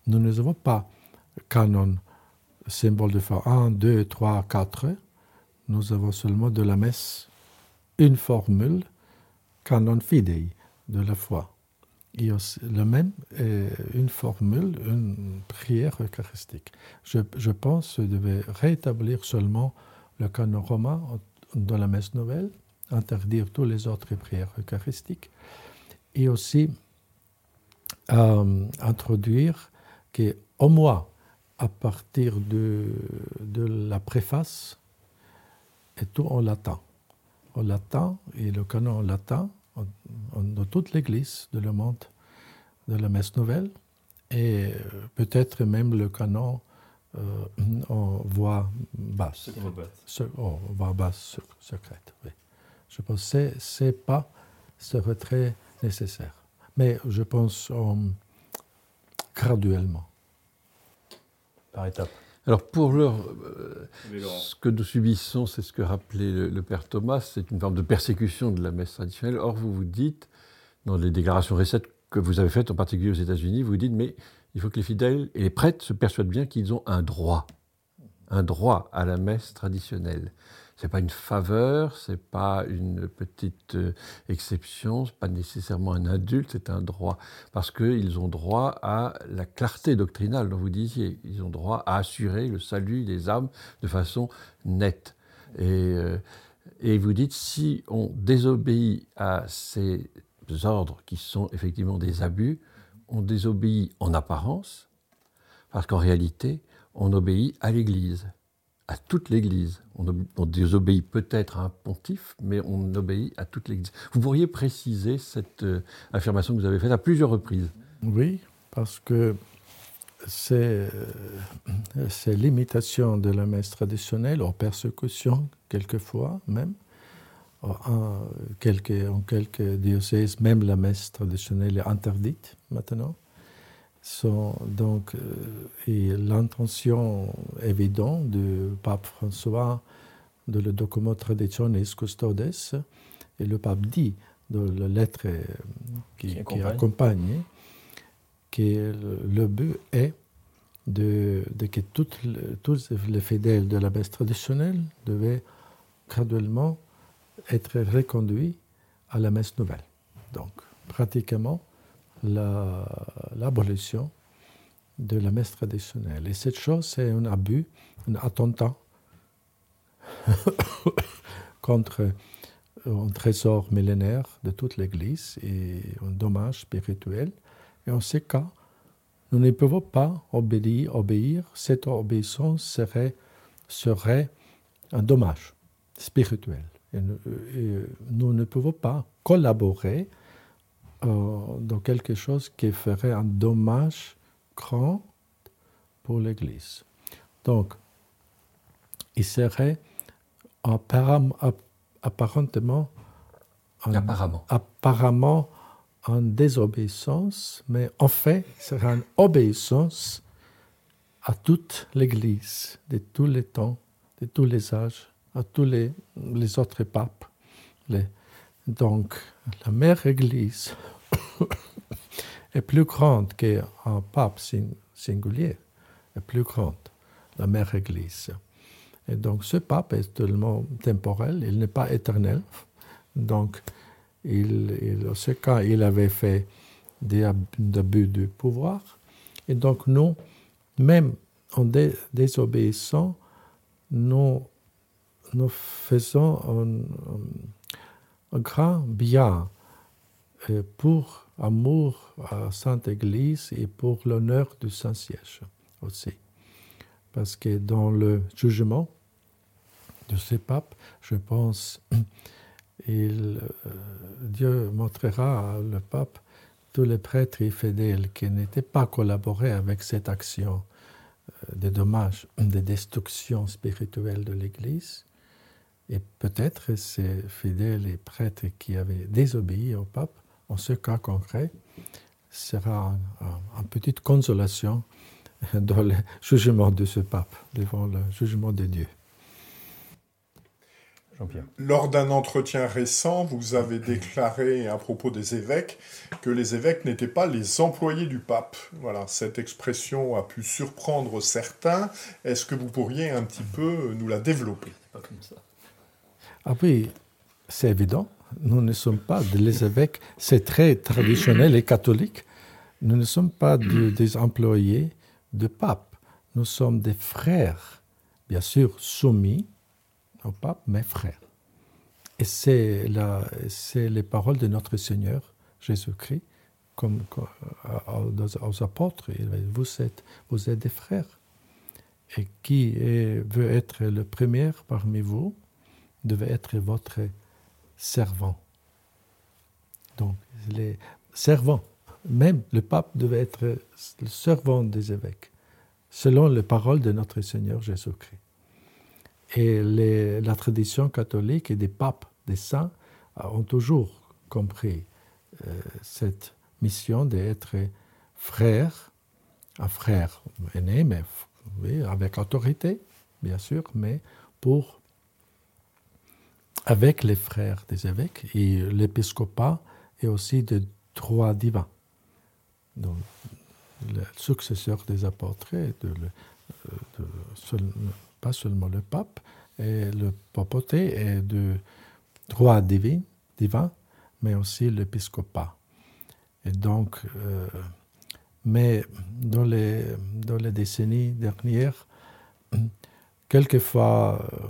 B: nous n'avons pas canon, symbole de foi 1, 2, 3, 4. Nous avons seulement de la messe une formule, canon fidei, de la foi. Il y a le même, une formule, une prière eucharistique. Je, je pense que je devais rétablir seulement le canon romain dans la messe nouvelle, interdire toutes les autres prières eucharistiques, et aussi à introduire qu'au moins à partir de, de la préface, est tout en latin. En latin, et le canon en latin, dans toute l'Église de le monde de la messe nouvelle, et peut-être même le canon euh, en voix basse. En voix basse secrète, oui. Je pense que ce n'est pas ce retrait nécessaire. Mais je pense graduellement.
A: Par étapes.
C: Alors pour l'heure, euh, ce que nous subissons, c'est ce que rappelait le, Père Thomas, c'est une forme de persécution de la messe traditionnelle. Or, vous vous dites, dans les déclarations récentes que vous avez faites, en particulier aux États-Unis, vous dites, mais il faut que les fidèles et les prêtres se persuadent bien qu'ils ont un droit, un droit à la messe traditionnelle c'est pas une faveur, c'est pas une petite euh, exception, c'est pas nécessairement un adulte, c'est un droit, parce qu'ils ont droit à la clarté doctrinale dont vous disiez, ils ont droit à assurer le salut des âmes de façon nette. Et, euh, et vous dites, si on désobéit à ces ordres qui sont effectivement des abus, on désobéit en apparence, parce qu'en réalité, on obéit à l'Église à toute l'Église. On, désobéit peut-être à un pontife, mais on obéit à toute l'Église. Vous pourriez préciser cette euh, affirmation que vous avez faite à plusieurs reprises
B: Oui, parce que c'est euh, l'imitation de la messe traditionnelle, en persécution quelquefois même. En quelques, en quelques diocèses, même la messe traditionnelle est interdite maintenant sont donc euh, et l'intention évidente du pape François de le document Traditionis Custodes et le pape dit dans la lettre euh, qui, accompagne. que le but est de, que toutes, tous les fidèles de la messe traditionnelle devaient graduellement être reconduits à la messe nouvelle. Donc, pratiquement, l'abolition de la messe traditionnelle. Et cette chose, c'est un abus, un attentat [COUGHS] contre un trésor millénaire de toute l'Église et un dommage spirituel. Et en ce cas, nous ne pouvons pas obéir. obéir. Cette obéissance serait, serait un dommage spirituel. et nous ne pouvons pas collaborer euh, dans quelque chose qui ferait un dommage grand pour l'Église. Donc, il serait apparemment, apparentement,
C: en, apparemment.
B: apparemment en désobéissance, mais en fait, il serait une obéissance à toute l'Église, de tous les temps, de tous les âges, à tous les, les autres papes. Les, donc, la mère Église [COUGHS] est plus grande qu'un pape singulier, est plus grande, la mère Église. Et donc, ce pape est tellement temporel, il n'est pas éternel. Donc, il, ce cas, il avait fait des abus de pouvoir. Et donc, nous, même en désobéissant, nous, nous faisons un grand bien euh, pour amour à Sainte Église et pour l'honneur du Saint-Siège aussi. Parce que dans le jugement de ces papes, je pense, [CLEARS THROAT] il, euh, Dieu montrera à le pape tous les prêtres et fidèles qui n'étaient pas collaborés avec cette action euh, de dommages, de destruction spirituelle de l'Église, et peut-être ces fidèles et prêtres qui avaient désobéi au pape, en ce cas concret, sera une petite consolation [LAUGHS] dans le jugement de ce pape, devant le jugement de Dieu.
D: Jean-Pierre. Lors d'un entretien récent, vous avez déclaré à propos des évêques que les évêques n'étaient pas les employés du pape. Voilà, cette expression a pu surprendre certains. Est-ce que vous pourriez un petit peu nous la développer?
E: Pas comme ça.
B: Ah oui, c'est évident. Nous ne sommes pas des évêques, c'est très traditionnel et catholique. Nous ne sommes pas des employés de pape. Nous sommes des frères, bien sûr soumis au pape, mais frères. Et c'est les paroles de notre Seigneur Jésus-Christ comme, aux, apôtres. Vous êtes, vous êtes des frères. Et qui veut être le premier parmi vous devait être votre servant. Donc, les servants, même le pape devait être le servant des évêques, selon les paroles de notre Seigneur Jésus-Christ. Et la tradition catholique et des papes, des saints, ont toujours compris euh, cette mission d'être frère, un frère aîné, mais avec autorité, bien sûr, mais pour avec les frères des évêques et l'épiscopat et aussi de droit divin. Donc, le successeur des apôtres, de, pas seulement le pape, et le papauté est de droit divin, divin mais aussi l'épiscopat. Et donc, euh, mais dans les, dans les décennies dernières, quelquefois, euh,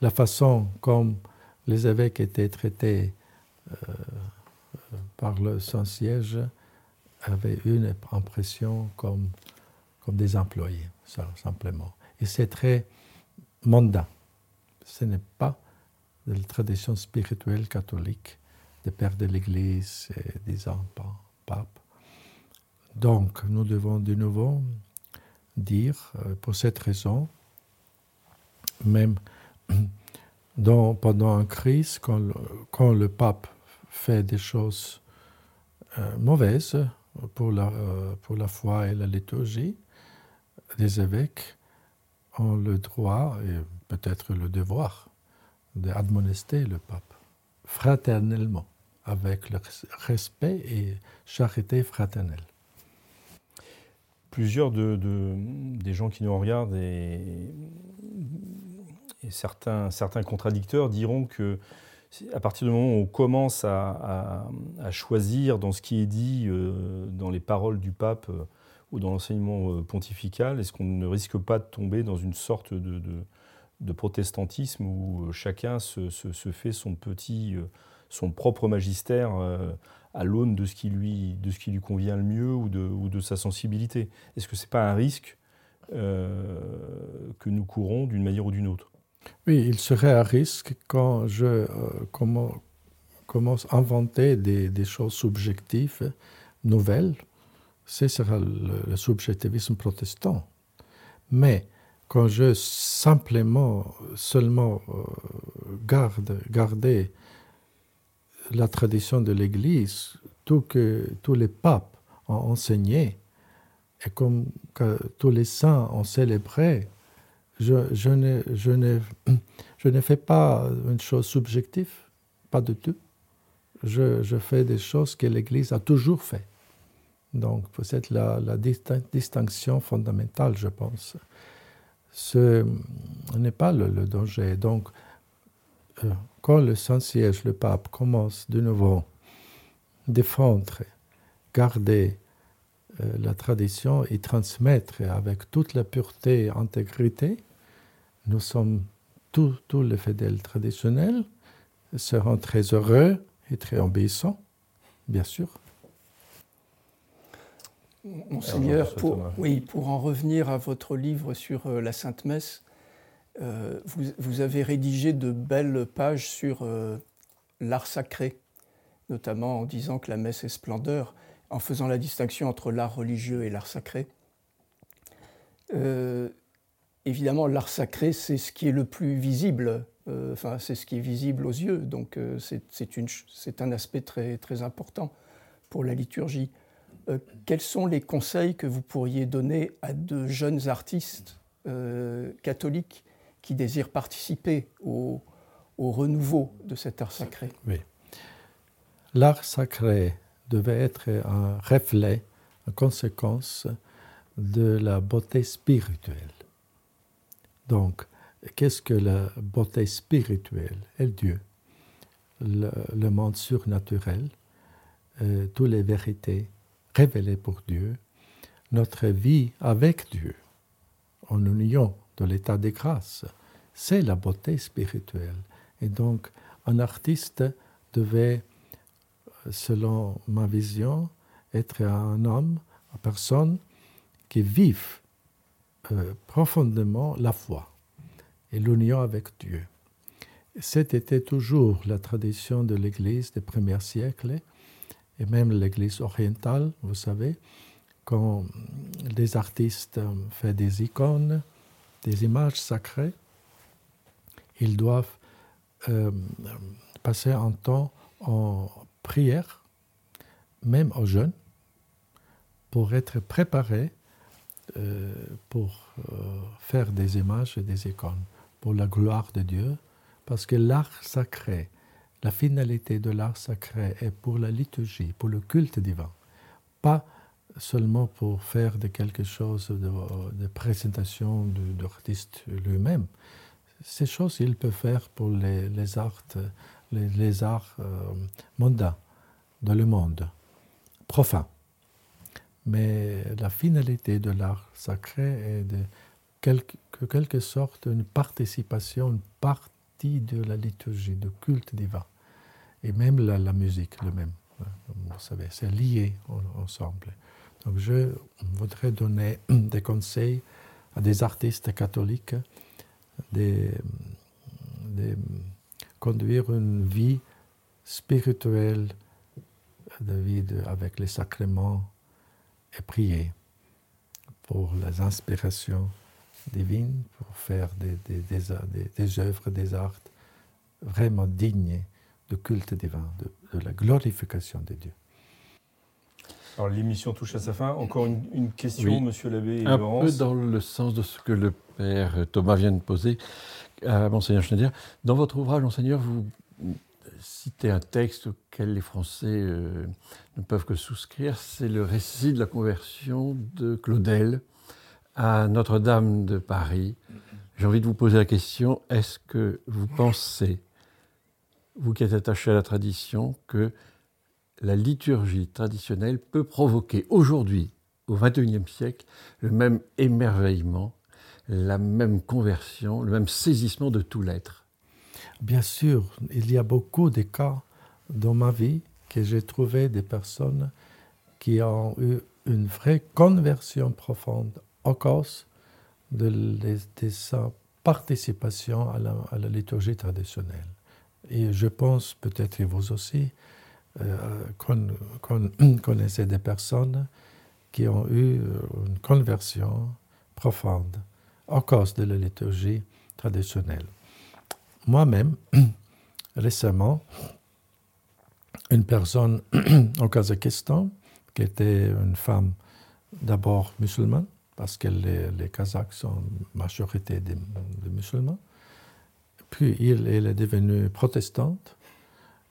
B: la façon comme les évêques étaient traités euh, par le Saint-Siège avait une impression comme, comme des employés, simplement. Et c'est très mondain. Ce n'est pas de la tradition spirituelle catholique des pères de l'Église et des papes. Donc, nous devons de nouveau dire, euh, pour cette raison, même pendant une crise, quand le, pape fait des choses euh, mauvaises pour la, euh, pour la foi et la liturgie, les évêques ont le droit et peut-être le devoir d'admonester le pape fraternellement, avec le respect et charité fraternelle.
A: Plusieurs de, des gens qui nous regardent et, certains, contradicteurs diront que à partir du moment où on commence à, choisir dans ce qui est dit euh, dans les paroles du pape euh, ou dans l'enseignement euh, pontifical, est-ce qu'on ne risque pas de tomber dans une sorte de, protestantisme où chacun se, fait son petit, son propre magistère à l'aune de, ce qui lui, convient le mieux ou de, ou de sa sensibilité? Est-ce que ce n'est pas un risque que nous courons d'une manière ou d'une autre?
B: Oui, il serait un risque quand je euh, commence à inventer des, des, choses subjectives, nouvelles. Ce sera le, subjectivisme protestant. Mais quand je simplement, seulement euh, garde, garder la tradition de l'Église, tout que tous les papes ont enseigné, et comme que tous les saints ont célébré, je, je, ne, fais pas une chose subjective, pas du tout. Je, je fais des choses que l'Église a toujours fait. Donc, c'est la, distinction fondamentale, je pense. Ce n'est pas le, le danger. Donc, euh, quand le Saint-Siège, le pape, commence de nouveau à défendre, garder euh, la tradition et transmettre avec toute la pureté et intégrité, nous sommes tous, tous les fidèles traditionnels seront très heureux et très obéissants, bien sûr.
E: Monseigneur, pour, oui, pour en revenir à votre livre sur euh, la Sainte Messe, euh, vous, avez rédigé de belles pages sur euh, l'art sacré, notamment en disant que la messe est splendeur, en faisant la distinction entre l'art religieux et l'art sacré. Euh, évidemment, l'art sacré, c'est ce qui est le plus visible, enfin, c'est ce qui est visible aux yeux, donc c'est un aspect très, important pour la liturgie. quels sont les conseils que vous pourriez donner à de jeunes artistes catholiques qui désirent participer au, renouveau de cet art sacré?
B: Oui. L'art sacré devait être un reflet, une conséquence de la beauté spirituelle. Donc, qu'est-ce que la beauté spirituelle? Est Dieu, le, monde surnaturel, euh, toutes les vérités révélées pour Dieu, notre vie avec Dieu, en union de l'état de grâce. C'est la beauté spirituelle. Et donc, un artiste devait, selon ma vision, être un homme, une personne qui vive euh, profondément la foi et l'union avec Dieu. C'était toujours la tradition de l'Église des premiers siècles, et même l'Église orientale, vous savez, quand des artistes font des icônes, des images sacrées, ils doivent euh, passer un temps en prière, même au jeûne, pour être préparés pour euh, faire des images et des icônes, pour la gloire de Dieu, parce que l'art sacré, la finalité de l'art sacré est pour la liturgie, pour le culte divin, pas seulement pour faire de quelque chose de, présentation de, l'artiste lui-même. Ces choses, il peut faire pour les, arts, les arts euh, mondains dans le monde, profane. Mais la finalité de l'art sacré est de quelque, quelque sorte une participation, une partie de la liturgie, de culte divin. Et même la, musique, le même. Vous savez, c'est lié ensemble. Donc je voudrais donner [CLEARS THROAT] des conseils à des artistes catholiques de, conduire une vie spirituelle, avec les sacrements et prier pour les inspirations divines, pour faire des, des, des, des œuvres, des arts vraiment dignes de culte divin, de, de la glorification de Dieu.
A: Alors l'émission touche à sa fin. Encore une, une question,
C: Oui.
A: Monsieur l'abbé et
C: Un
A: Laurence.
C: peu dans le sens de ce que le père Thomas vient de poser à Monseigneur Schneider. Dans votre ouvrage, Monseigneur, vous citez un texte auquel les Français euh, ne peuvent que souscrire. C'est le récit de la conversion de Claudel à Notre-Dame de Paris. J'ai envie de vous poser la question, est-ce que vous pensez, vous qui êtes attaché à la tradition, que la liturgie traditionnelle peut provoquer aujourd'hui, au XXIe siècle, le même émerveillement, la même conversion, le même saisissement de tout l'être?
B: Bien sûr, il y a beaucoup de cas dans ma vie que j'ai trouvé des personnes qui ont eu une vraie conversion profonde à cause de, les- sa participation à la, liturgie traditionnelle. Et je pense, peut-être et vous aussi, euh, [CLEARS THROAT] des personnes qui ont eu euh, une conversion profonde à cause de la liturgie traditionnelle. Moi-même, [CLEARS THROAT] récemment, une personne [CLEARS THROAT] au Kazakhstan, qui était une femme d'abord musulmane, parce que les, les Kazakhs sont majorité des, musulmans, puis il- est devenue protestante,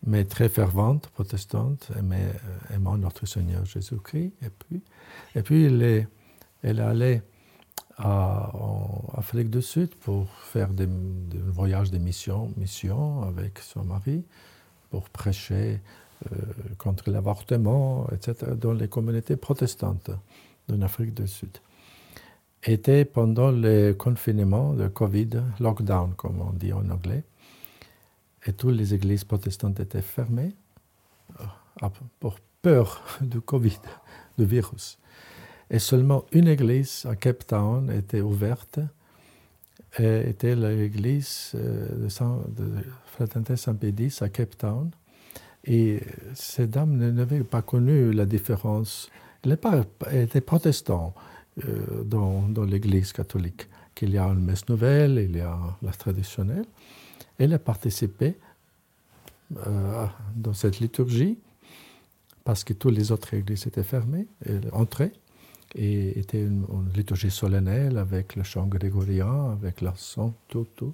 B: mais très fervente protestante, euh, aimant notre Seigneur Jésus-Christ. Et puis, et puis elle est allée en Afrique du Sud pour faire des, voyages de mission, mission avec son mari, pour prêcher euh, contre l'avortement, etc., dans les communautés protestantes de l'Afrique du Sud. Était pendant le confinement, le Covid, lockdown, comme on dit en anglais, et toutes les églises protestantes étaient fermées euh, pour peur [LAUGHS] du Covid, du virus. Et seulement une église à Cape Town était ouverte, et était l'église euh, de, de Fraternité Saint-Pédis à Cape Town. Et ces dames n'avaient pas connu la différence. Elles elles étaient protestants euh, dans, l'église catholique, qu'il y a une messe nouvelle, il y a la traditionnelle. Elle a participé euh, dans cette liturgie parce que toutes les autres églises étaient fermées. Elle entrait et était une, liturgie solennelle avec le chant grégorien, avec son, tout, tout.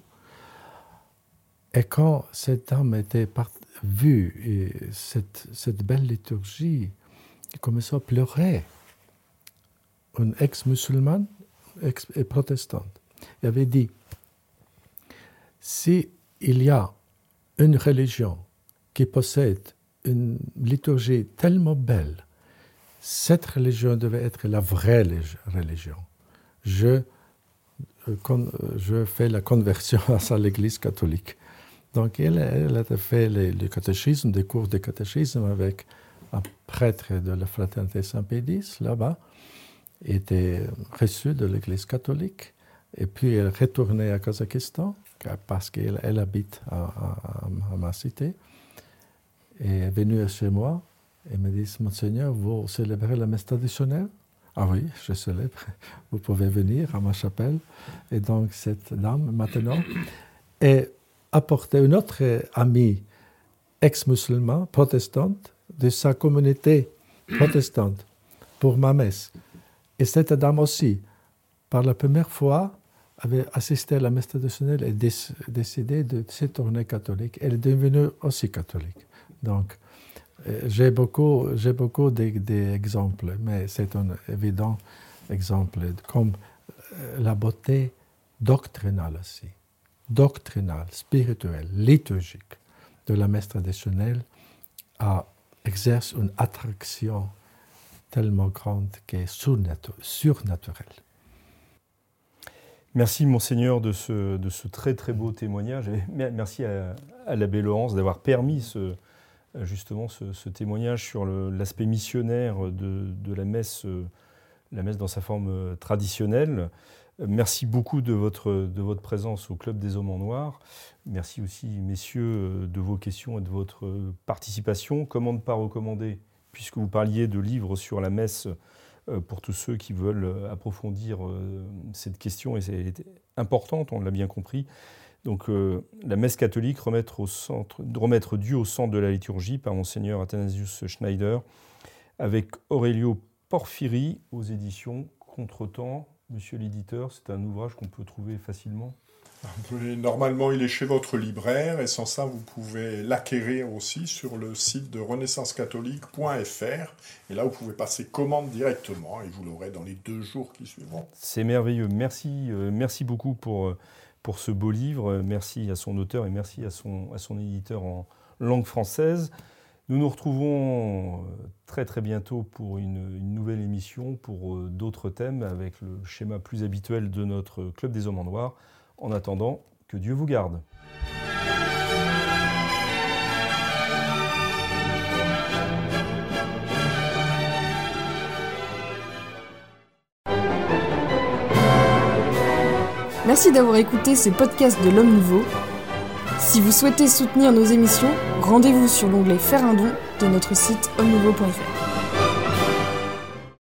B: Et quand cette dame était part- vue et cette, cette belle liturgie, elle commençait à pleurer. Une ex-musulmane ex et protestante. Elle avait dit, si y a une religion qui possède une liturgie tellement belle, cette religion devait être la vraie religion. Je, euh, je fais la conversion [LAUGHS] à l'Église catholique. Donc elle, a fait le catéchisme, des cours de catéchisme avec un prêtre de la fraternité Saint-Pédis, là-bas, était reçu de l'Église catholique. Et puis elle retournait à Kazakhstan parce qu'elle habite à, ma cité. Et est venue chez moi et me dit Monseigneur, vous célébrez la messe traditionnelle? Ah oui, je célèbre. Vous pouvez venir à ma chapelle. Et donc cette dame, maintenant, est apporté une autre amie ex-musulmane, protestante, de sa communauté protestante pour ma messe. Et cette dame aussi, par la première fois, avait assisté à la messe traditionnelle et décidé de se tourner catholique. Elle est devenue aussi catholique. Donc, j'ai beaucoup, j'ai beaucoup d'exemples, mais c'est un évident exemple, comme euh, la beauté doctrinale aussi, doctrinale, spirituelle, liturgique de la messe traditionnelle a, exerce une attraction tellement grande qu'elle est surnaturelle.
A: Merci Monseigneur de ce, de ce très très beau témoignage. merci à, à l'abbé Laurence d'avoir permis ce, justement ce, témoignage sur l'aspect missionnaire de, la, messe, la messe dans sa forme traditionnelle. Merci beaucoup de votre, de votre présence au Club des Hommes en Noir. Merci aussi, messieurs, de vos questions et de votre participation. Comment ne pas recommander, puisque vous parliez de livres sur la messe euh, pour tous ceux qui veulent euh, approfondir euh, cette question, et c'est importante, on l'a bien compris. Donc la messe catholique, remettre, au centre, remettre Dieu au centre de la liturgie par monseigneur Athanasius Schneider, avec Aurelio Porphyri aux éditions Contretemps. Monsieur l'éditeur, c'est un ouvrage qu'on peut trouver facilement
D: Normalement, il est chez votre libraire et sans ça, vous pouvez l'acquérir aussi sur le site de renaissancecatholique.fr. Et là, vous pouvez passer commande directement et vous l'aurez dans les deux jours qui suivront.
A: C'est merveilleux. Merci, euh, merci beaucoup pour, euh, pour ce beau livre. Merci à son auteur et merci à son, à son éditeur en langue française. Nous nous retrouvons euh, très très bientôt pour une, une nouvelle émission, pour d'autres thèmes, avec le schéma plus habituel de notre Club des Hommes en Noir. En attendant, que Dieu vous garde.
G: Merci d'avoir écouté ce podcast de l'Homme Nouveau. Si vous souhaitez soutenir nos émissions, rendez-vous sur l'onglet Faire un don de notre site homme